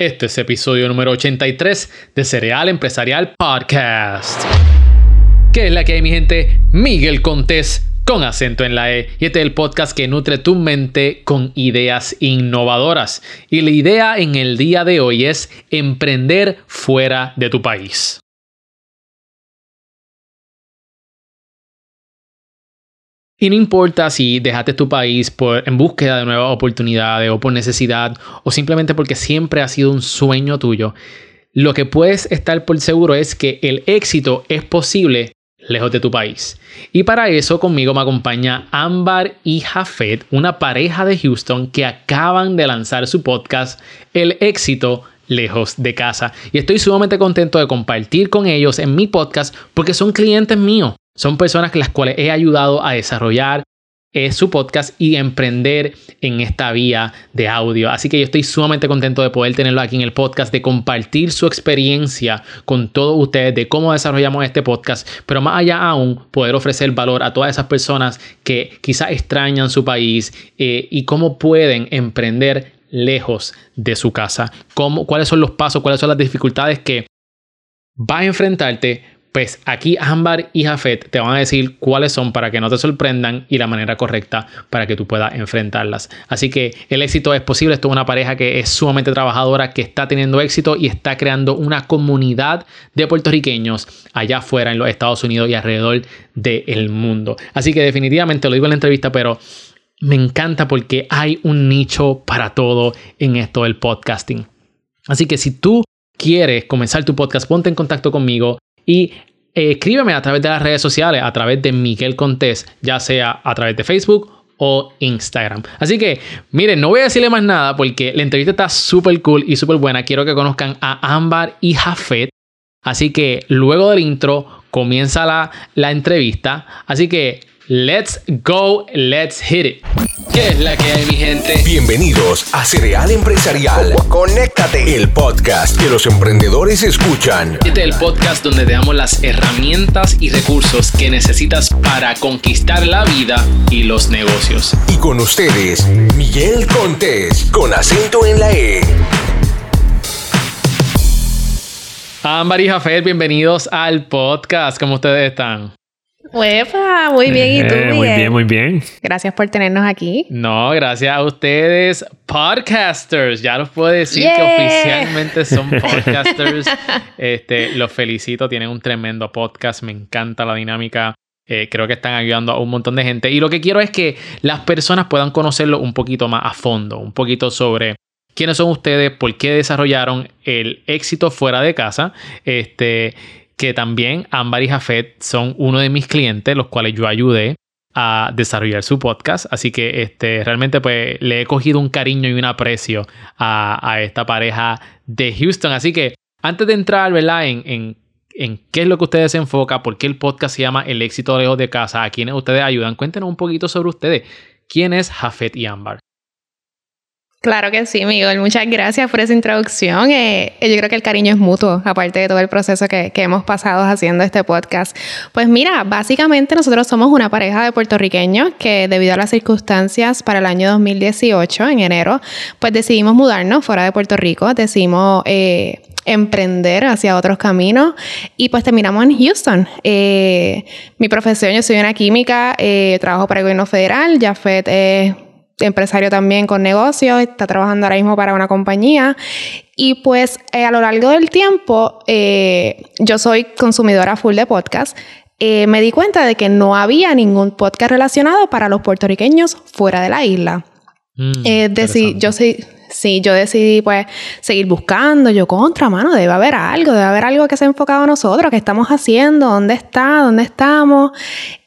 Este es episodio número 83 de Cereal Empresarial Podcast. ¿Qué es la que hay, mi gente? Miguel Contés con acento en la E. Y este es el podcast que nutre tu mente con ideas innovadoras. Y la idea en el día de hoy es emprender fuera de tu país. Y no importa si dejaste tu país por, en búsqueda de nuevas oportunidades o por necesidad o simplemente porque siempre ha sido un sueño tuyo, lo que puedes estar por seguro es que el éxito es posible lejos de tu país. Y para eso conmigo me acompaña Ámbar y Jafet, una pareja de Houston que acaban de lanzar su podcast El éxito lejos de casa. Y estoy sumamente contento de compartir con ellos en mi podcast porque son clientes míos. Son personas las cuales he ayudado a desarrollar eh, su podcast y emprender en esta vía de audio. Así que yo estoy sumamente contento de poder tenerlo aquí en el podcast, de compartir su experiencia con todos ustedes de cómo desarrollamos este podcast, pero más allá aún, poder ofrecer valor a todas esas personas que quizás extrañan su país eh, y cómo pueden emprender lejos de su casa. Cómo, cuáles son los pasos, cuáles son las dificultades que vas a enfrentarte pues aquí Ámbar y Jafet te van a decir cuáles son para que no te sorprendan y la manera correcta para que tú puedas enfrentarlas. Así que el éxito es posible. Esto es una pareja que es sumamente trabajadora, que está teniendo éxito y está creando una comunidad de puertorriqueños allá afuera en los Estados Unidos y alrededor del mundo. Así que definitivamente lo digo en la entrevista, pero me encanta porque hay un nicho para todo en esto del podcasting. Así que si tú quieres comenzar tu podcast, ponte en contacto conmigo y eh, escríbeme a través de las redes sociales, a través de Miguel Contés, ya sea a través de Facebook o Instagram. Así que, miren, no voy a decirle más nada porque la entrevista está súper cool y súper buena. Quiero que conozcan a Ámbar y Jafet. Así que luego del intro comienza la, la entrevista. Así que, let's go, let's hit it. ¿Qué es la que hay, mi gente? Bienvenidos a Cereal Empresarial. Conéctate. El podcast que los emprendedores escuchan. Este es el podcast donde te damos las herramientas y recursos que necesitas para conquistar la vida y los negocios. Y con ustedes, Miguel Contés, con acento en la E. Ámbar y Jafet, bienvenidos al podcast. ¿Cómo ustedes están? Huepa, muy bien. ¿Y tú, Eh, Muy bien, muy bien. Gracias por tenernos aquí. No, gracias a ustedes, podcasters. Ya los puedo decir que oficialmente son podcasters. este, los felicito, tienen un tremendo podcast. Me encanta la dinámica. Eh, creo que están ayudando a un montón de gente. Y lo que quiero es que las personas puedan conocerlo un poquito más a fondo, un poquito sobre quiénes son ustedes, por qué desarrollaron el éxito fuera de casa. Este, que también Ámbar y Jafet son uno de mis clientes, los cuales yo ayudé a desarrollar su podcast. Así que este, realmente pues, le he cogido un cariño y un aprecio a, a esta pareja de Houston. Así que antes de entrar ¿verdad? En, en, en qué es lo que ustedes se enfocan, por qué el podcast se llama El éxito lejos de casa, a quienes ustedes ayudan, cuéntenos un poquito sobre ustedes. ¿Quién es Jafet y Ámbar? Claro que sí, Miguel. Muchas gracias por esa introducción. Eh, yo creo que el cariño es mutuo, aparte de todo el proceso que, que hemos pasado haciendo este podcast. Pues mira, básicamente nosotros somos una pareja de puertorriqueños que debido a las circunstancias para el año 2018, en enero, pues decidimos mudarnos fuera de Puerto Rico, decidimos... Eh, emprender hacia otros caminos y pues terminamos en Houston. Eh, mi profesión, yo soy una química, eh, trabajo para el gobierno federal, Jafet es empresario también con negocios, está trabajando ahora mismo para una compañía. Y pues eh, a lo largo del tiempo, eh, yo soy consumidora full de podcast. Eh, me di cuenta de que no había ningún podcast relacionado para los puertorriqueños fuera de la isla. Mm, interesante. yo sí, sí, yo decidí pues seguir buscando. Yo contra, mano, debe haber algo, debe haber algo que se ha enfocado a nosotros, qué estamos haciendo, dónde está, dónde estamos.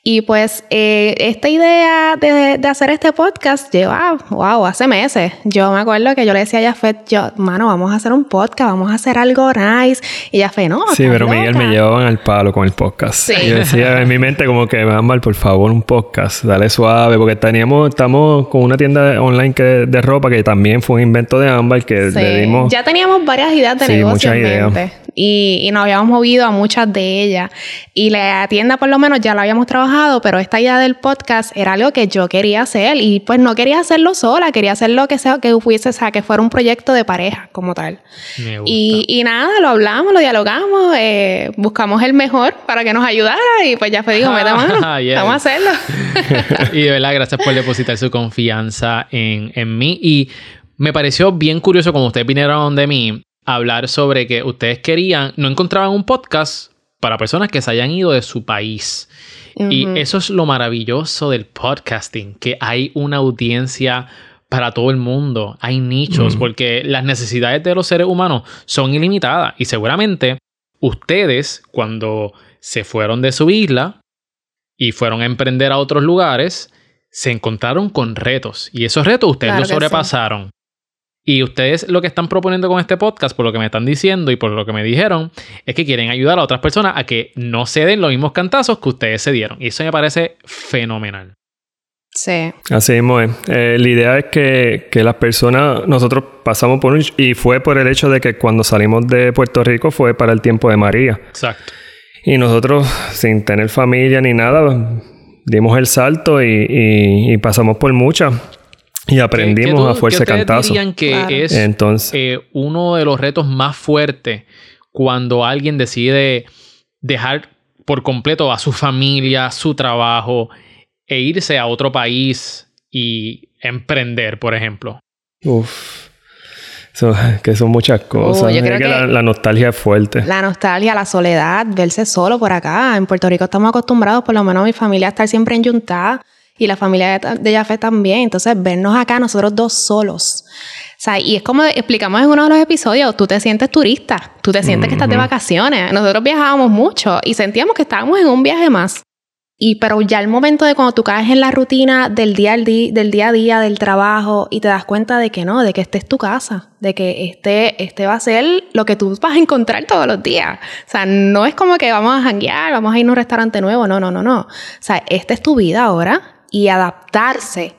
Y pues eh, esta idea de, de hacer este podcast lleva, wow, hace meses. Yo me acuerdo que yo le decía a Jafet, yo, mano, vamos a hacer un podcast, vamos a hacer algo nice. Y Jafet, no. Sí, pero Miguel me loca". llevaban al palo con el podcast. Sí. Yo decía en mi mente como que, Ámbar, por favor, un podcast, dale suave, porque teníamos, estamos con una tienda online que, de ropa que también fue un invento de Ámbar que Sí. le dimos... Ya teníamos varias ideas de Sí, negocio muchas en ideas. mente. y, nos habíamos movido a muchas de ellas. Y la tienda por lo menos ya la habíamos trabajado, pero esta idea del podcast era algo que yo quería hacer y pues no quería hacerlo sola, quería hacerlo que sea, que fuese, o sea, que fuera un proyecto de pareja como tal. Y, y, nada, lo hablamos, lo dialogamos, eh, buscamos el mejor para que nos ayudara y pues ya fue digo, meta mano, vamos a hacerlo. y de verdad, gracias por depositar su confianza en, en mí y me pareció bien curioso como ustedes vinieron de mí hablar sobre que ustedes querían, no encontraban un podcast para personas que se hayan ido de su país. Y eso es lo maravilloso del podcasting, que hay una audiencia para todo el mundo, hay nichos, porque las necesidades de los seres humanos son ilimitadas y seguramente ustedes cuando se fueron de su isla y fueron a emprender a otros lugares, se encontraron con retos y esos retos ustedes los sobrepasaron. Y ustedes lo que están proponiendo con este podcast, por lo que me están diciendo y por lo que me dijeron, es que quieren ayudar a otras personas a que no se den los mismos cantazos que ustedes se dieron. Y eso me parece fenomenal. Sí. Así mismo es. Eh, la idea es que, que, las personas, nosotros pasamos por un... Y fue por el hecho de que cuando salimos de Puerto Rico fue para el tiempo de María. Exacto. Y nosotros, sin tener familia ni nada, dimos el salto y, y pasamos por muchas y aprendimos a fuerza cantazo. dirían que es Entonces, eh, uno de los retos más fuertes cuando alguien decide dejar por completo a su familia, su trabajo e irse a otro país y emprender, por ejemplo? Uf. que son muchas cosas. la, nostalgia es fuerte. La nostalgia, la soledad, verse solo por acá. En Puerto Rico estamos acostumbrados, por lo menos mi familia, a estar siempre en Yuntá y la familia de Jafet también. Entonces, vernos acá nosotros dos solos. O sea, y es como explicamos en uno de los episodios, tú te sientes turista, tú te sientes que estás de vacaciones. Nosotros viajábamos mucho y sentíamos que estábamos en un viaje más. Y pero ya el momento de cuando tú caes en la rutina del día, al día, del día a día, del trabajo, y te das cuenta de que no, de que este es tu casa, de que este, este va a ser lo que tú vas a encontrar todos los días. O sea, no es como que vamos a janguear, vamos a ir a un restaurante nuevo, no, no, no, no. O sea, esta es tu vida ahora y adaptarse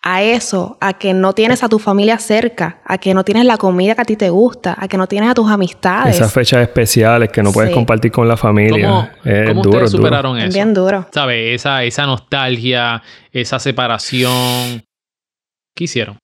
a eso, a que no tienes a tu familia cerca, a que no tienes la comida que a ti te gusta, a que no tienes a tus amistades. Esas fechas especiales que no puedes compartir con la familia. ¿Cómo, es duro, ustedes superaron eso? Bien duro. ¿Sabes? Esa, esa nostalgia, esa separación. ¿Qué hicieron?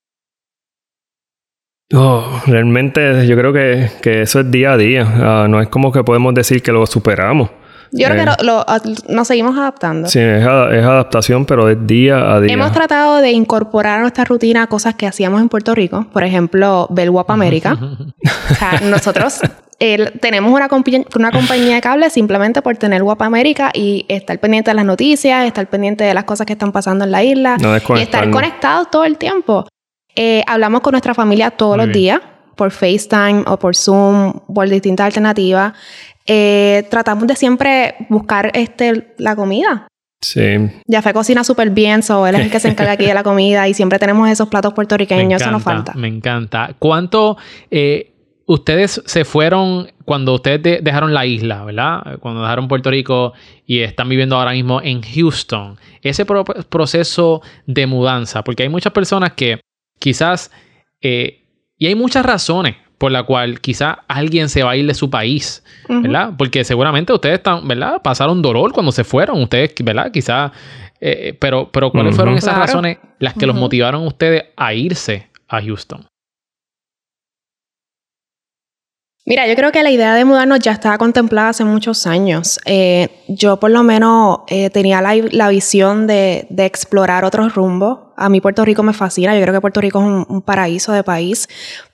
Oh, realmente yo creo que, que, eso es día a día. Ah, no es como que podemos decir que lo superamos. Yo creo que eh. nos seguimos adaptando. Sí, es, adaptación, pero de día a día. Hemos tratado de incorporar a nuestra rutina cosas que hacíamos en Puerto Rico. Por ejemplo, ver Guapa América. o sea, nosotros tenemos una, una compañía de cable simplemente por tener Guapa América y estar pendiente de las noticias, estar pendiente de las cosas que están pasando en la isla y estar conectados todo el tiempo. Eh, hablamos con nuestra familia todos los días por FaceTime o por Zoom, por distintas alternativas. Eh, tratamos de siempre buscar este, la comida. Sí. Ya fue cocina súper bien, so él es el que se encarga aquí de la comida y siempre tenemos esos platos puertorriqueños, eso nos falta. Me encanta. ¿Cuánto eh, ustedes se fueron cuando ustedes dejaron la isla, ¿verdad? Cuando dejaron Puerto Rico y están viviendo ahora mismo en Houston. Ese proceso de mudanza, porque hay muchas personas que quizás, eh, y hay muchas razones por la cual quizá alguien se va a ir de su país, ¿verdad? Porque seguramente ustedes están, ¿verdad? Pasaron dolor cuando se fueron, ustedes, ¿verdad? Quizá, eh, pero, pero ¿cuáles fueron esas razones las que los motivaron a ustedes a irse a Houston? Mira, yo creo que la idea de mudarnos ya estaba contemplada hace muchos años. Eh, yo por lo menos eh, tenía la, visión de, explorar otros rumbos. A mí Puerto Rico me fascina, yo creo que Puerto Rico es un, paraíso de país,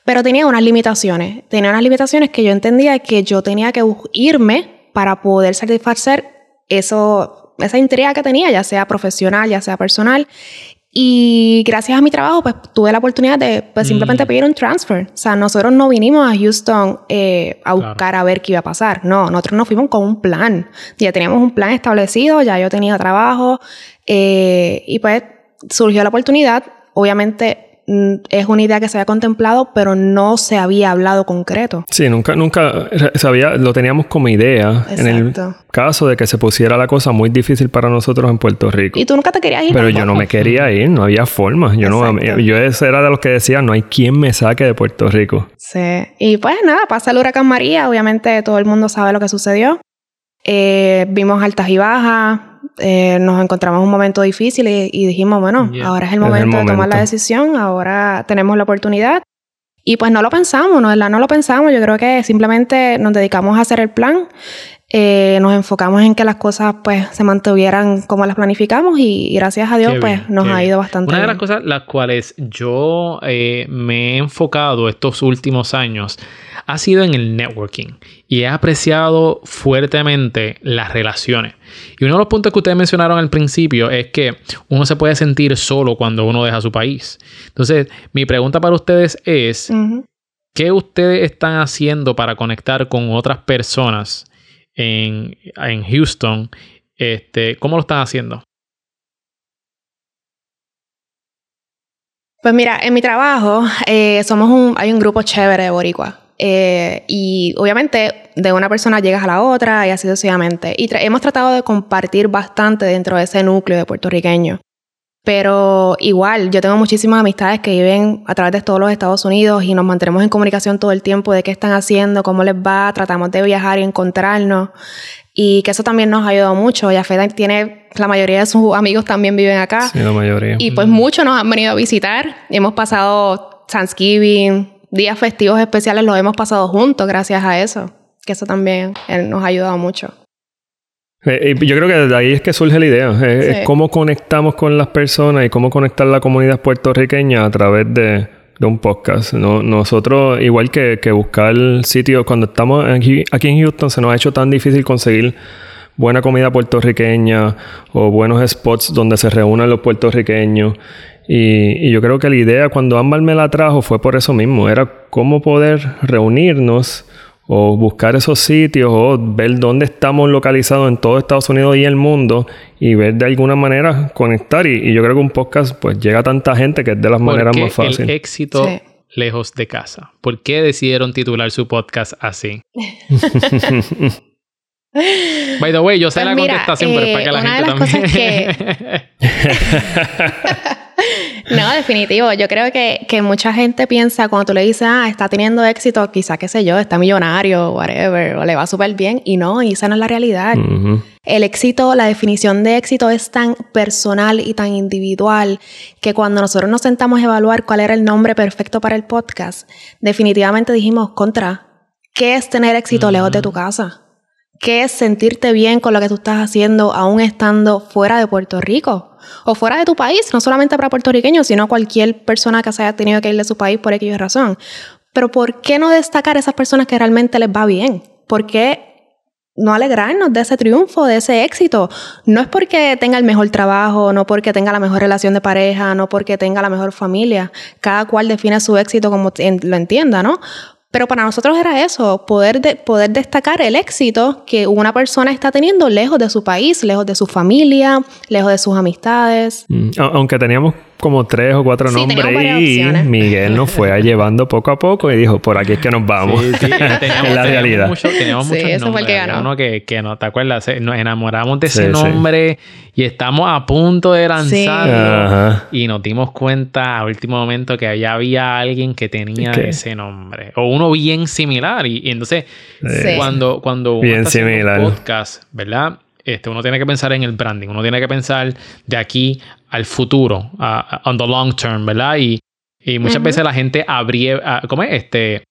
pero tenía unas limitaciones. Tenía unas limitaciones que yo entendía que yo tenía que irme para poder satisfacer eso, esa intriga que tenía, ya sea profesional, ya sea personal. Y gracias a mi trabajo, pues tuve la oportunidad de pues, simplemente mm. pedir un transfer. O sea, nosotros no vinimos a Houston eh, a buscar a ver qué iba a pasar. No, nosotros nos fuimos con un plan. Ya teníamos un plan establecido, ya yo tenía trabajo. Eh, y pues surgió la oportunidad. Obviamente mm, es una idea que se había contemplado, pero no se había hablado concreto. Sí, nunca, nunca sabía, lo teníamos como idea en el caso de que se pusiera la cosa muy difícil para nosotros en Puerto Rico. Y tú nunca te querías ir. Pero yo no me quería ir, no había forma. Yo no, yo era de los que decía, no hay quien me saque de Puerto Rico. Sí. Y pues nada, pasa el huracán María, obviamente todo el mundo sabe lo que sucedió. Eh, vimos altas y bajas, eh, nos encontramos en un momento difícil y, dijimos, bueno, ahora es el, momento de tomar la decisión, ahora tenemos la oportunidad. Y pues no lo pensamos, ¿no? ¿verdad? No lo pensamos, yo creo que simplemente nos dedicamos a hacer el plan, eh, nos enfocamos en que las cosas pues se mantuvieran como las planificamos y, gracias a Dios pues nos ha ido bastante Una de las cosas las cuales yo me he enfocado estos últimos años ha sido en el networking y he apreciado fuertemente las relaciones. Y uno de los puntos que ustedes mencionaron al principio es que uno se puede sentir solo cuando uno deja su país. Entonces, mi pregunta para ustedes es, ¿qué ustedes están haciendo para conectar con otras personas en, Houston? Este, ¿Cómo lo están haciendo? Pues mira, en mi trabajo eh, somos un, hay un grupo chévere de boricua. Eh, y obviamente de una persona llegas a la otra y así sucesivamente. Y hemos tratado de compartir bastante dentro de ese núcleo de puertorriqueños. Pero igual, yo tengo muchísimas amistades que viven a través de todos los Estados Unidos y nos mantenemos en comunicación todo el tiempo de qué están haciendo, cómo les va, tratamos de viajar y encontrarnos. Y que eso también nos ha ayudado mucho. Yafeda tiene, la mayoría de sus amigos también viven acá. Sí, la mayoría. Y pues muchos nos han venido a visitar. Hemos pasado Thanksgiving, días festivos especiales los hemos pasado juntos gracias a eso, que eso también eh, nos ha ayudado mucho. Eh, yo creo que desde ahí es que surge la idea, es cómo conectamos con las personas y cómo conectar la comunidad puertorriqueña a través de, un podcast. nosotros, igual que, que buscar sitios, cuando estamos aquí, aquí en Houston se nos ha hecho tan difícil conseguir buena comida puertorriqueña o buenos spots donde se reúnan los puertorriqueños. Y, yo creo que la idea cuando Ámbar me la trajo fue por eso mismo, era cómo poder reunirnos o buscar esos sitios o ver dónde estamos localizados en todo Estados Unidos y el mundo y ver de alguna manera conectar. Y, yo creo que un podcast pues llega a tanta gente que es de las maneras más fáciles. El éxito lejos de casa. ¿Por qué decidieron titular su podcast así? By the way, yo sé pues la contestación, pero es para que la eh, gente también. no, definitivo. Yo creo que, que, mucha gente piensa cuando tú le dices, ah, está teniendo éxito, quizá, qué sé yo, está millonario, whatever, o le va súper bien. Y no, y esa no es la realidad. El éxito, la definición de éxito es tan personal y tan individual que cuando nosotros nos sentamos a evaluar cuál era el nombre perfecto para el podcast, definitivamente dijimos, contra, ¿qué es tener éxito lejos de tu casa? ¿Qué es sentirte bien con lo que tú estás haciendo aún estando fuera de Puerto Rico? O fuera de tu país, no solamente para puertorriqueños, sino cualquier persona que se haya tenido que ir de su país por aquella razón. Pero ¿por qué no destacar a esas personas que realmente les va bien? ¿Por qué no alegrarnos de ese triunfo, de ese éxito? No es porque tenga el mejor trabajo, no porque tenga la mejor relación de pareja, no porque tenga la mejor familia. Cada cual define su éxito como lo entienda, ¿no? Pero para nosotros era eso, poder, de, poder destacar el éxito que una persona está teniendo lejos de su país, lejos de su familia, lejos de sus amistades. Mm, aunque teníamos como tres o cuatro nombres y Miguel nos fue llevando poco a poco y dijo, por aquí es que nos vamos. Sí, sí, en la realidad. teníamos muchos eso Fue el que ganó. Uno que, que no, ¿te acuerdas? Nos enamoramos de ese nombre y estamos a punto de lanzarlo y nos dimos cuenta a último momento que ya había alguien que tenía ese nombre o uno bien similar y, entonces cuando, cuando uno bien similar. un podcast, ¿verdad? Este, uno tiene que pensar en el branding, uno tiene que pensar de aquí al futuro, on the long term, ¿verdad? Y, y muchas veces la gente abría, ¿cómo es? Este,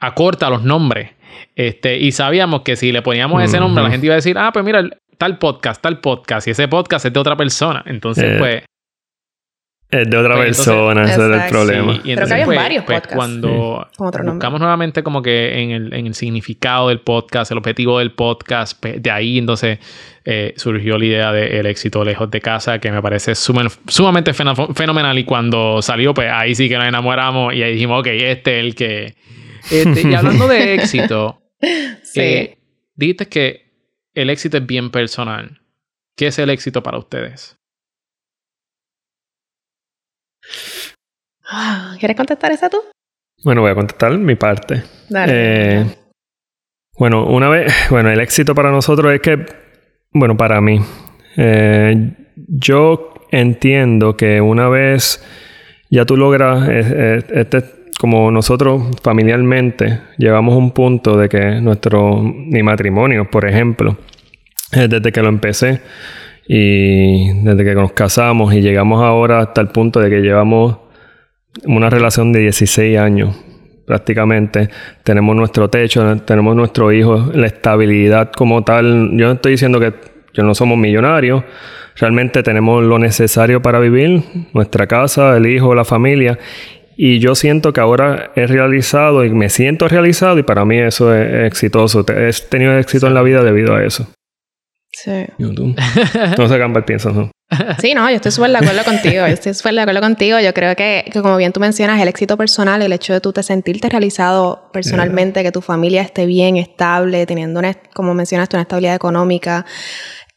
acorta los nombres. Este, y sabíamos que si le poníamos ese nombre, la gente iba a decir, ah, pues mira, tal podcast, tal podcast, y ese podcast es de otra persona. Entonces, eh, pues es de otra pues, persona, ese es el problema. y Pero que hay pues, varios pues, podcasts. Cuando buscamos nuevamente como que en el, en el, significado del podcast, el objetivo del podcast, de ahí entonces eh, surgió la idea del éxito lejos de casa, que me parece sumamente fenomenal. Y cuando salió, pues ahí sí que nos enamoramos y ahí dijimos, ok, este es el que... Este, y hablando de éxito, sí. Eh, dijiste que el éxito es bien personal. ¿Qué es el éxito para ustedes? ¿Quieres contestar esa tú? Bueno, voy a contestar mi parte. Eh, bueno, una vez, bueno, el éxito para nosotros es que, bueno, para mí, eh, yo entiendo que una vez ya tú logras, este, como nosotros familiarmente llevamos un punto de que nuestro, mi matrimonio, por ejemplo, desde que lo empecé y desde que nos casamos y llegamos ahora hasta el punto de que llevamos una relación de 16 años prácticamente. Tenemos nuestro techo, tenemos nuestro hijo, la estabilidad como tal. Yo no estoy diciendo que, yo no somos millonarios, realmente tenemos lo necesario para vivir, nuestra casa, el hijo, la familia. Y yo siento que ahora he realizado y me siento realizado y para mí eso es, exitoso. He tenido éxito en la vida debido a eso. Sí. No sé qué piensas, ¿no? Sí, no, yo estoy súper de acuerdo contigo. Yo estoy súper de acuerdo contigo. Yo creo que, como bien tú mencionas, el éxito personal, el hecho de tú te sentirte realizado personalmente, que tu familia esté bien, estable, teniendo, una, como mencionaste, una estabilidad económica.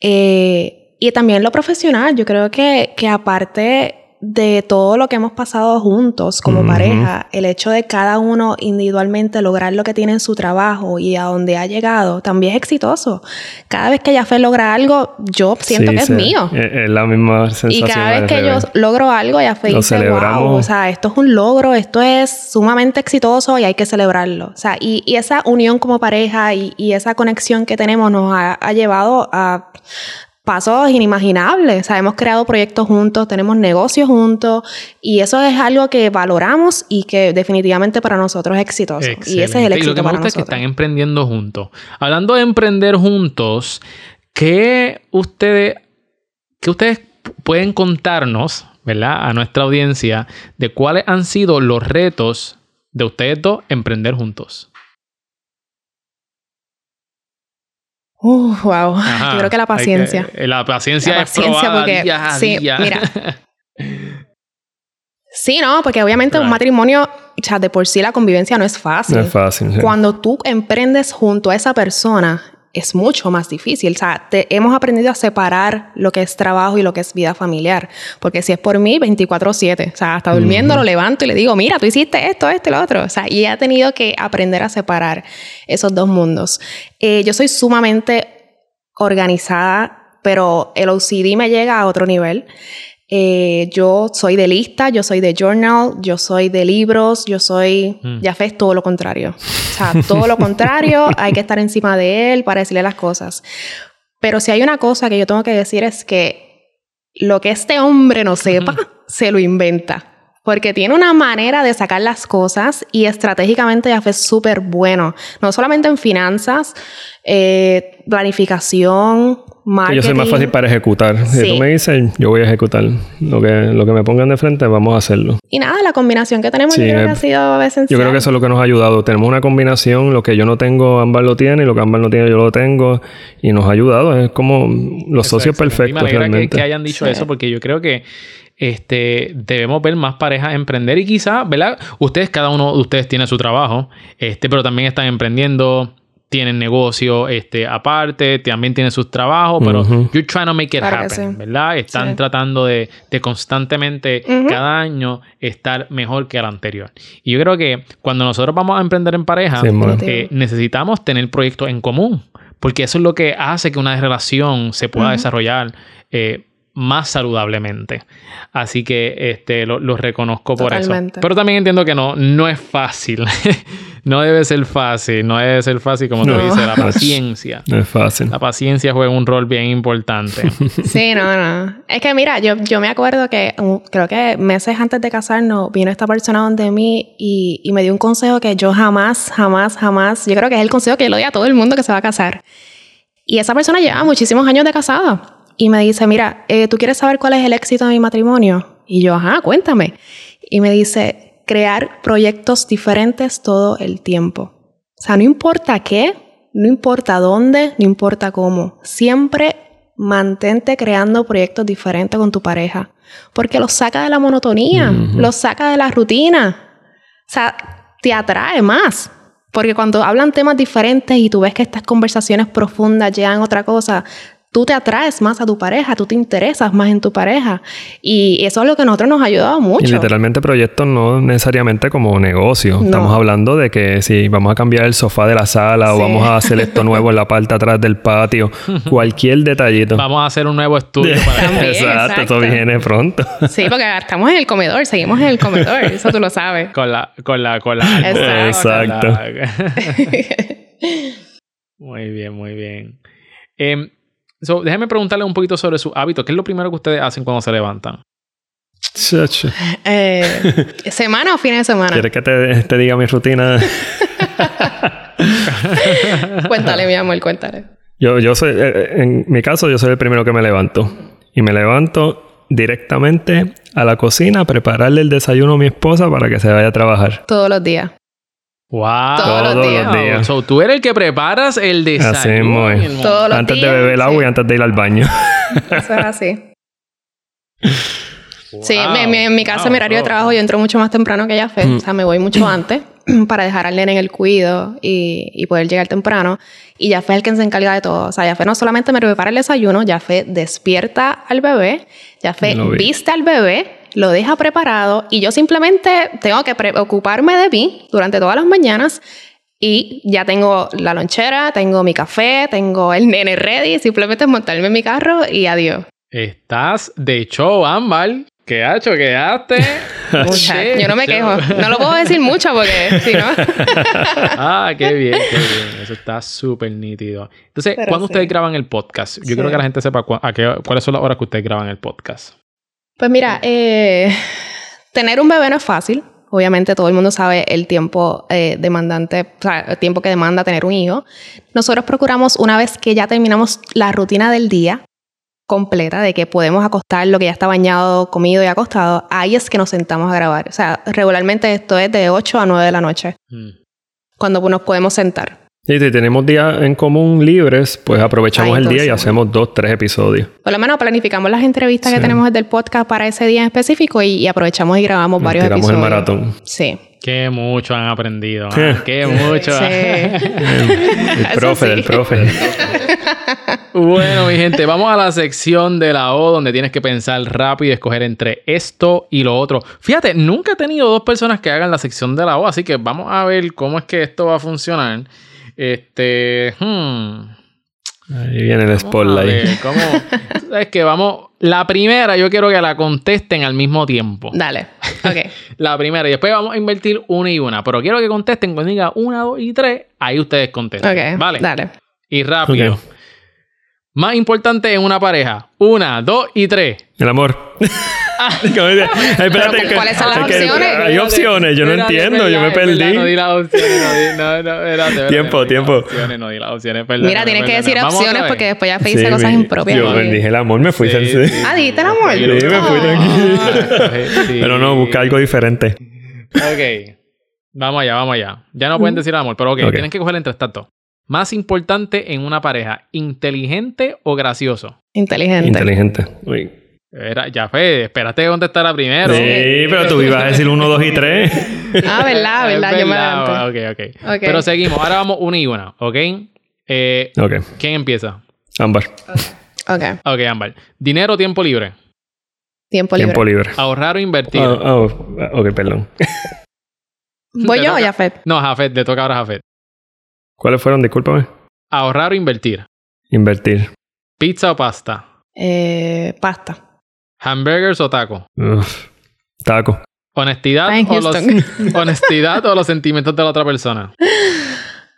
Eh, y también lo profesional. Yo creo que, que aparte de todo lo que hemos pasado juntos como pareja, el hecho de cada uno individualmente lograr lo que tiene en su trabajo y a donde ha llegado, también es exitoso. Cada vez que Jafé logra algo, yo siento que es mío. Es la misma sensación. Y cada vez que yo logro algo, Jafé dice, wow, o sea, esto es un logro, esto es sumamente exitoso y hay que celebrarlo. O sea, y, esa unión como pareja y, esa conexión que tenemos nos ha llevado a pasos inimaginables. O sea, hemos creado proyectos juntos, tenemos negocios juntos y eso es algo que valoramos y que definitivamente para nosotros es exitoso. Y ese es el éxito y lo que me gusta es que están emprendiendo juntos. Hablando de emprender juntos, ¿qué ustedes, qué ustedes pueden contarnos, ¿verdad? A nuestra audiencia de cuáles han sido los retos de ustedes dos emprender juntos. Uh, wow. Yo creo que la paciencia. la paciencia la paciencia porque, sí, mira. sí, no, porque obviamente un matrimonio, o sea, de por sí la convivencia no es fácil. No es fácil. Cuando tú emprendes junto a esa persona, es mucho más difícil. O sea, hemos aprendido a separar lo que es trabajo y lo que es vida familiar. Porque si es por mí, 24/7. O sea, hasta durmiendo lo levanto y le digo, mira, tú hiciste esto, esto y lo otro. O sea, y he tenido que aprender a separar esos dos mundos. Eh, yo soy sumamente organizada, pero el OCD me llega a otro nivel. Eh, yo soy de lista, yo soy de journal, yo soy de libros, yo soy, mm. ya fe, todo lo contrario. O sea, todo lo contrario, hay que estar encima de él para decirle las cosas. Pero si hay una cosa que yo tengo que decir es que lo que este hombre no sepa, se lo inventa. Porque tiene una manera de sacar las cosas y estratégicamente ya fue súper bueno. No solamente en finanzas, eh, planificación, yo soy más fácil para ejecutar. Si tú me dices, yo voy a ejecutar. Lo que, lo que me pongan de frente, vamos a hacerlo. Y nada, la combinación que tenemos yo creo que ha sido esencial. Yo creo que eso es lo que nos ha ayudado. Tenemos una combinación, lo que yo no tengo, Ámbar lo tiene, y lo que Ámbar no tiene, yo lo tengo. Y nos ha ayudado. Es como los socios perfectos. me realmente. Que, que, hayan dicho eso, porque yo creo que este, debemos ver más parejas emprender y quizás, ¿verdad? Ustedes, cada uno de ustedes tiene su trabajo, este, pero también están emprendiendo tienen negocio este, aparte, también tienen sus trabajos, pero you're trying to make it happen, ¿verdad? Están tratando de, constantemente cada año estar mejor que el anterior. Y yo creo que cuando nosotros vamos a emprender en pareja, eh, necesitamos tener proyectos en común, porque eso es lo que hace que una relación se pueda desarrollar. Eh, más saludablemente. Así que este, lo, reconozco por eso. Pero también entiendo que no, no es fácil. no debe ser fácil. No debe ser fácil, como tú dices, la paciencia. No es fácil. La paciencia juega un rol bien importante. sí, no, no. Es que mira, yo, yo me acuerdo que creo que meses antes de casarnos vino esta persona donde mí y, y me dio un consejo que yo jamás, jamás, jamás, yo creo que es el consejo que yo le doy a todo el mundo que se va a casar. Y esa persona lleva muchísimos años de casada y me dice, mira, eh, ¿tú quieres saber cuál es el éxito de mi matrimonio? Y yo, ajá, cuéntame. Y me dice, crear proyectos diferentes todo el tiempo. O sea, no importa qué, no importa dónde, no importa cómo. Siempre mantente creando proyectos diferentes con tu pareja. Porque los saca de la monotonía, los saca de la rutina. O sea, te atrae más. Porque cuando hablan temas diferentes y tú ves que estas conversaciones profundas llegan a otra cosa, tú te atraes más a tu pareja, tú te interesas más en tu pareja. Y eso es lo que a nosotros nos ha ayudado mucho. Y literalmente proyectos no necesariamente como negocio. Estamos hablando de que si vamos a cambiar el sofá de la sala o vamos a hacer esto nuevo en la parte atrás del patio, cualquier detallito. Vamos a hacer un nuevo estudio para exacto, eso viene pronto. sí, porque estamos en el comedor, seguimos en el comedor, eso tú lo sabes. Con la, con la, con la. Exacto. muy bien, muy bien. Eh, déjeme preguntarle un poquito sobre su hábito. ¿Qué es lo primero que ustedes hacen cuando se levantan? Eh, ¿Semana o fin de semana? ¿Quieres que te, diga mi rutina? cuéntale, mi amor, cuéntale. Yo, yo soy, eh, en mi caso, yo soy el primero que me levanto. Y me levanto directamente a la cocina a prepararle el desayuno a mi esposa para que se vaya a trabajar. Todos los días. Wow. Todos, los días. tú eres el que preparas el desayuno. Así Todos los antes de beber el agua y antes de ir al baño. Eso es así. Sí, en mi casa, mi horario de trabajo, yo entro mucho más temprano que ella fe. O sea, me voy mucho antes para dejar al nene en el cuido y, y, poder llegar temprano. Y ya fue el que se encarga de todo. O sea, ya fue no solamente me prepara el desayuno, ya fue despierta al bebé, ya fue viste al bebé, lo deja preparado y yo simplemente tengo que preocuparme de mí durante todas las mañanas y ya tengo la lonchera, tengo mi café, tengo el nene ready, simplemente montarme en mi carro y adiós. Estás de show, Ámbar. ¿Qué ha hecho? ¿Quedaste? yo no me quejo. No lo puedo decir mucho porque si no. ah, qué bien, qué bien. Eso está súper nítido. Entonces, ¿cuándo ustedes graban el podcast? Yo creo que la gente sepa a qué, cuáles son las horas que ustedes graban el podcast. Pues mira, eh, tener un bebé no es fácil. Obviamente todo el mundo sabe el tiempo eh, demandante, o sea, el tiempo que demanda tener un hijo. Nosotros procuramos una vez que ya terminamos la rutina del día, completa de que podemos acostar lo que ya está bañado, comido y acostado, ahí es que nos sentamos a grabar. O sea, regularmente esto es de 8 a 9 de la noche. Mm. Cuando nos podemos sentar. Y si tenemos días en común libres, pues aprovechamos el día y hacemos dos, tres episodios. Por lo menos planificamos las entrevistas que tenemos del podcast para ese día en específico y, aprovechamos y grabamos varios episodios. el maratón. Sí. Qué mucho han aprendido. ¿eh? Qué mucho. Sí. el, profe, el profe. bueno, mi gente, vamos a la sección de la O donde tienes que pensar rápido y escoger entre esto y lo otro. Fíjate, nunca he tenido dos personas que hagan la sección de la O, así que vamos a ver cómo es que esto va a funcionar. Este. Hmm. Ahí viene el spotlight. ¿Cómo? es que vamos. La primera, yo quiero que la contesten al mismo tiempo. Dale. Ok. la primera. Y después vamos a invertir una y una. Pero quiero que contesten cuando diga una, dos y tres. Ahí ustedes contesten. Ok. Vale. Dale. Y rápido. Más importante en una pareja. Una, dos y tres. El amor. Espérate, ¿Cuáles son las opciones? Hay opciones, yo no entiendo, yo me perdí. No di las opciones, no di, no, espérate, Tiempo, tiempo. no di las opciones, Mira, tienes que decir opciones porque después ya dice cosas impropias. Yo dije el amor, me fui. Sí, Ah, dijiste el amor. Sí, me fui tranquilo. Pero no, busca algo diferente. Ok. Vamos allá, vamos allá. Ya no pueden decir el amor, pero ok, tienen que coger entre tanto. Más importante en una pareja, inteligente o gracioso. Inteligente. Inteligente. Uy. Era, ya fue, espérate que contestara primero. Sí, pero tú ibas a decir uno, dos y tres. ah, verdad, verdad, yo me adelanté. Okay, ok, ok. Pero seguimos, ahora vamos una y una, ¿ok? Eh, ok. ¿Quién empieza? Ámbar. Ok. Ok, Ámbar. ¿Dinero o tiempo libre? Tiempo libre. Tiempo libre. ¿Ahorrar o invertir? Oh, oh, ok, perdón. ¿Voy yo o Jafet? No, Jafet, le toca ahora a Jafet. ¿Cuáles fueron? Discúlpame. ¿Ahorrar o invertir? Invertir. ¿Pizza o pasta? Eh, pasta. ¿Hamburgers o taco? taco. ¿Honestidad o, los, ¿Honestidad o los sentimientos de la otra persona?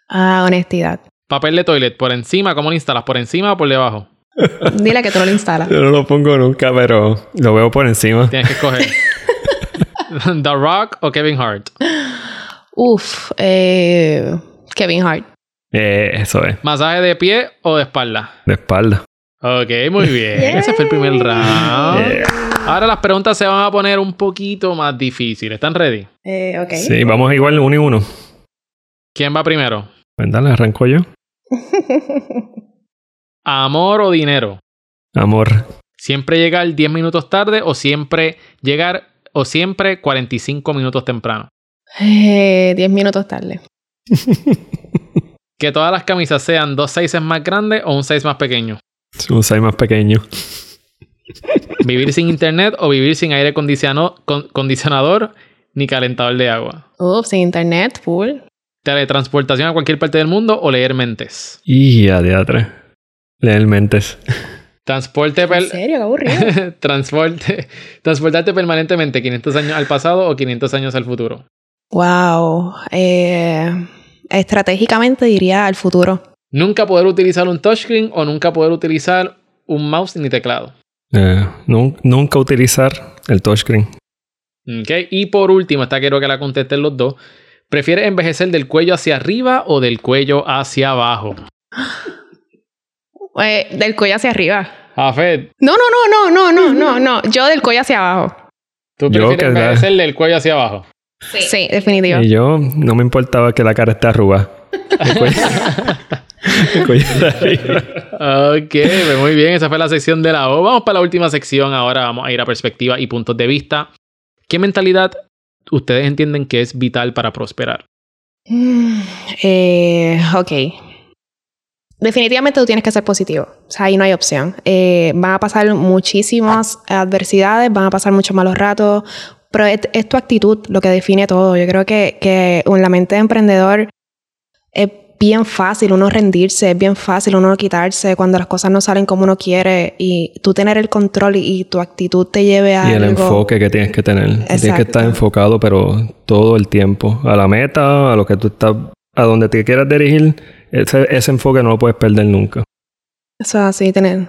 Ah, honestidad. ¿Papel de toilet por encima? ¿Cómo lo instalas? ¿Por encima o por debajo? Dile que tú no lo instalas. Yo no lo pongo nunca, pero lo veo por encima. Tienes que escoger. ¿The Rock o Kevin Hart? Uf, eh, Kevin Hart. Eh, eso es. ¿Masaje de pie o de espalda? De espalda. Ok, muy bien. Ese fue el primer round. Ahora las preguntas se van a poner un poquito más difíciles. ¿Están ready? Eh, ok. Sí, vamos igual uno y uno. ¿Quién va primero? Pues dale, arranco yo. ¿Amor o dinero? Amor. ¿Siempre llegar 10 minutos tarde o siempre llegar o siempre 45 minutos temprano? Eh, 10 minutos tarde. que todas las camisas sean dos sizes más grandes o un size más pequeño. Un size más pequeño. ¿Vivir sin internet o vivir sin aire acondicionador ni calentador de agua? Uf, sin internet, full. ¿Teletransportación a cualquier parte del mundo o leer mentes? Y ya, de Leer mentes. Transporte ¿En serio? Qué aburrido. Transporte... Transportarte permanentemente 500 años al pasado o 500 años al futuro. Wow. Eh, estratégicamente diría al futuro. Nunca poder utilizar un touchscreen o nunca poder utilizar un mouse ni teclado. Eh, nunca utilizar el touchscreen. Okay. Y por último, esta quiero que la contesten los dos. ¿Prefieres envejecer del cuello hacia arriba o del cuello hacia abajo? Eh, del cuello hacia arriba. Afed. No, no, no, no, no, no, no, no. Yo del cuello hacia abajo. ¿Tú prefieres envejecer del cuello hacia abajo? Sí. sí, definitivo. Y yo no me importaba que la cara esté arrugada. ok, pues muy bien. Esa fue la sección de la O. Vamos para la última sección. Ahora vamos a ir a perspectiva y puntos de vista. ¿Qué mentalidad ustedes entienden que es vital para prosperar? Mm, eh, ok. Definitivamente tú tienes que ser positivo. O sea, ahí no hay opción. Eh, van a pasar muchísimas adversidades, van a pasar muchos malos ratos, pero es, tu actitud lo que define todo. Yo creo que, que en la mente de emprendedor es bien fácil uno rendirse, es bien fácil uno quitarse cuando las cosas no salen como uno quiere y tú tener el control y, tu actitud te lleve a... Y el enfoque que tienes que tener. Tienes que estar enfocado, pero todo el tiempo. A la meta, a lo que tú estás, a donde te quieras dirigir, ese, ese enfoque no lo puedes perder nunca. Eso así, tener.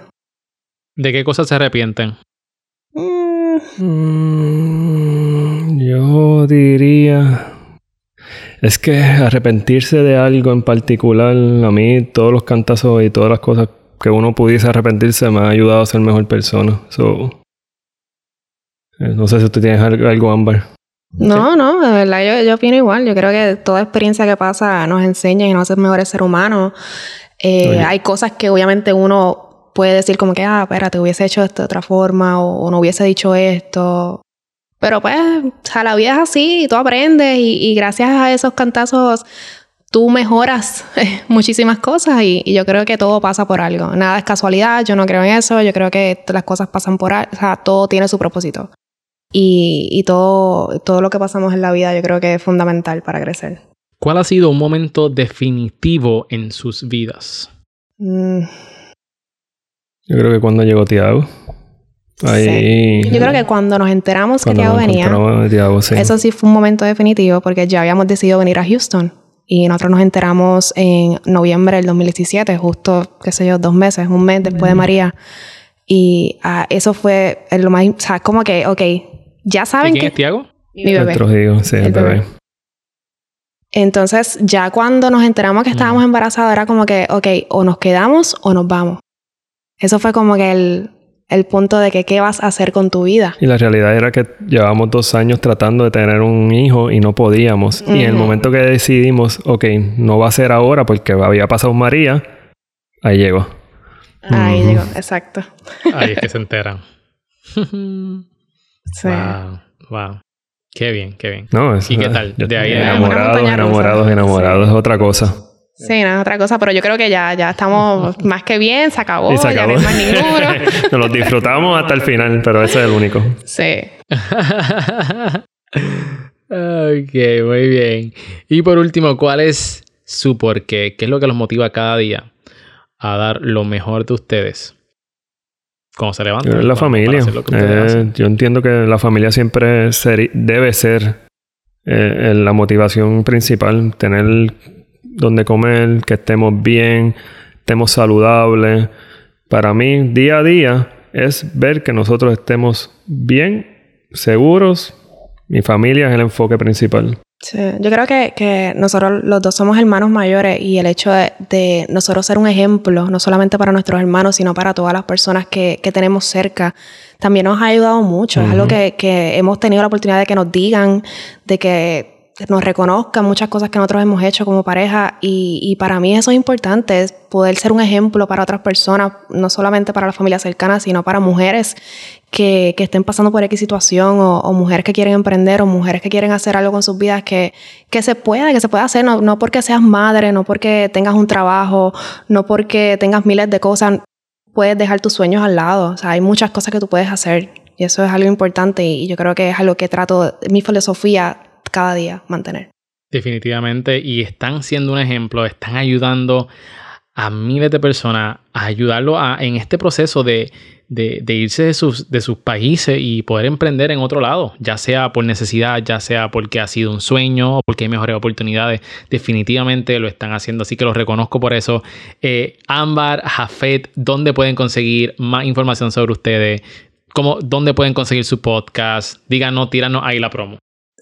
¿De qué cosas se arrepienten? Mm, yo diría es que arrepentirse de algo en particular, a mí todos los cantazos y todas las cosas que uno pudiese arrepentirse me ha ayudado a ser mejor persona. So, eh, no sé si tú tienes algo, Ámbar. No, no, de verdad yo, yo opino igual. Yo creo que toda experiencia que pasa nos enseña y nos hace mejores seres humanos. Eh, hay cosas que obviamente uno puede decir como que, ah, espérate, hubiese hecho esto de otra forma o no hubiese dicho esto. Pero pues, o sea, la vida es así y tú aprendes y, gracias a esos cantazos tú mejoras muchísimas cosas y, yo creo que todo pasa por algo. Nada es casualidad, yo no creo en eso, yo creo que las cosas pasan por algo, o sea, todo tiene su propósito. Y, y todo, todo lo que pasamos en la vida yo creo que es fundamental para crecer. ¿Cuál ha sido un momento definitivo en sus vidas? Mm. Yo creo que cuando llegó Tiago. Ahí, Yo creo que cuando nos enteramos que Tiago venía, eso sí fue un momento definitivo porque ya habíamos decidido venir a Houston y nosotros nos enteramos en noviembre del 2017, justo, qué sé yo, dos meses, un mes después de María. Y uh, eso fue lo más, o sea, como que, ok, ya saben quién que... es Tiago? Mi bebé. El sí, el, bebé. Entonces, ya cuando nos enteramos que estábamos embarazados, era como que, ok, o nos quedamos o nos vamos. Eso fue como que el, el punto de que qué vas a hacer con tu vida. Y la realidad era que llevábamos dos años tratando de tener un hijo y no podíamos. Y en el momento que decidimos, ok, no va a ser ahora porque había pasado María, ahí llegó. Ahí llegó, exacto. Ahí es que se enteran. sí. Wow, wow. Qué bien, qué bien. No, ¿Y qué tal? De ahí enamorados, enamorados, enamorados, es otra cosa. Sí, no es otra cosa, pero yo creo que ya, ya estamos más que bien, se acabó, ya no hay más ninguno. Nos los disfrutamos hasta el final, pero ese es el único. Sí. ok, muy bien. Y por último, ¿cuál es su porqué? ¿Qué es lo que los motiva cada día a dar lo mejor de ustedes? ¿Cómo se levantan? La familia. Eh, yo entiendo que la familia siempre debe ser eh, la motivación principal, tener donde comer, que estemos bien, estemos saludables. Para mí, día a día, es ver que nosotros estemos bien, seguros. Mi familia es el enfoque principal. Sí, yo creo que, que, nosotros los dos somos hermanos mayores y el hecho de, nosotros ser un ejemplo, no solamente para nuestros hermanos, sino para todas las personas que, que tenemos cerca, también nos ha ayudado mucho. Es algo que, que hemos tenido la oportunidad de que nos digan, de que nos reconozcan muchas cosas que nosotros hemos hecho como pareja y, y, para mí eso es importante, es poder ser un ejemplo para otras personas, no solamente para la familia cercana, sino para mujeres que, que estén pasando por X situación o, o, mujeres que quieren emprender o mujeres que quieren hacer algo con sus vidas que, que se pueda, que se pueda hacer, no, no porque seas madre, no porque tengas un trabajo, no porque tengas miles de cosas, puedes dejar tus sueños al lado. O sea, hay muchas cosas que tú puedes hacer y eso es algo importante y yo creo que es algo que trato, mi filosofía cada día mantener. Definitivamente, y están siendo un ejemplo, están ayudando a miles de personas a ayudarlo a, en este proceso de, de, irse de sus, de sus países y poder emprender en otro lado, ya sea por necesidad, ya sea porque ha sido un sueño o porque hay mejores oportunidades. Definitivamente lo están haciendo, así que los reconozco por eso. Eh, Ámbar, Jafet, ¿dónde pueden conseguir más información sobre ustedes? ¿Cómo, ¿Dónde pueden conseguir su podcast? Díganos, tíranos ahí la promo.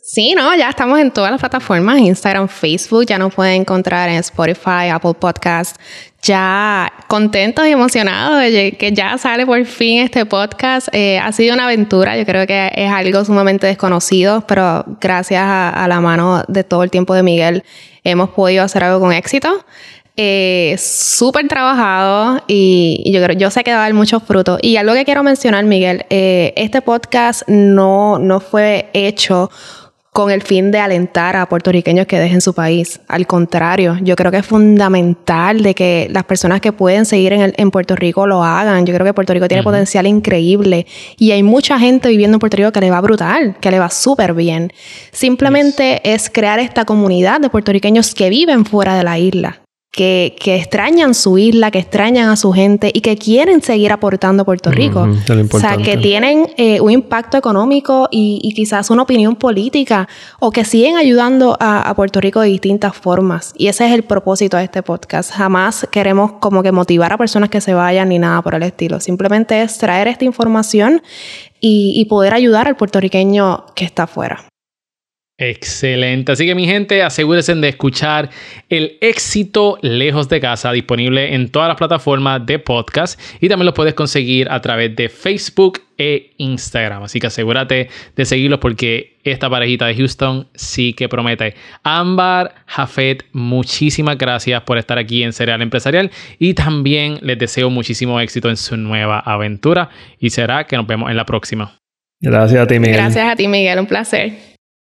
Sí, no, ya estamos en todas las plataformas, Instagram, Facebook, ya nos pueden encontrar en Spotify, Apple Podcast. Ya contentos y emocionados de que ya sale por fin este podcast. Eh, ha sido una aventura, yo creo que es algo sumamente desconocido, pero gracias a, la mano de todo el tiempo de Miguel hemos podido hacer algo con éxito. Eh, súper trabajado y, yo, creo, yo sé que va a dar muchos frutos. Y algo que quiero mencionar, Miguel, eh, este podcast no, no fue hecho con el fin de alentar a puertorriqueños que dejen su país. Al contrario, yo creo que es fundamental de que las personas que pueden seguir en, en Puerto Rico lo hagan. Yo creo que Puerto Rico tiene potencial increíble y hay mucha gente viviendo en Puerto Rico que le va brutal, que le va súper bien. Simplemente es crear esta comunidad de puertorriqueños que viven fuera de la isla que, extrañan su isla, que extrañan a su gente y que quieren seguir aportando a Puerto Rico. o sea, que tienen eh, un impacto económico y, quizás una opinión política o que siguen ayudando a, a, Puerto Rico de distintas formas. Y ese es el propósito de este podcast. Jamás queremos como que motivar a personas que se vayan ni nada por el estilo. Simplemente es traer esta información y, y poder ayudar al puertorriqueño que está afuera. Excelente. Así que mi gente, asegúrense de escuchar El éxito lejos de casa, disponible en todas las plataformas de podcast y también lo puedes conseguir a través de Facebook e Instagram. Así que asegúrate de seguirlos porque esta parejita de Houston sí que promete. Ámbar, Jafet, muchísimas gracias por estar aquí en Cereal Empresarial y también les deseo muchísimo éxito en su nueva aventura y será que nos vemos en la próxima. Gracias a ti, Miguel. Gracias a ti, Miguel. Un placer.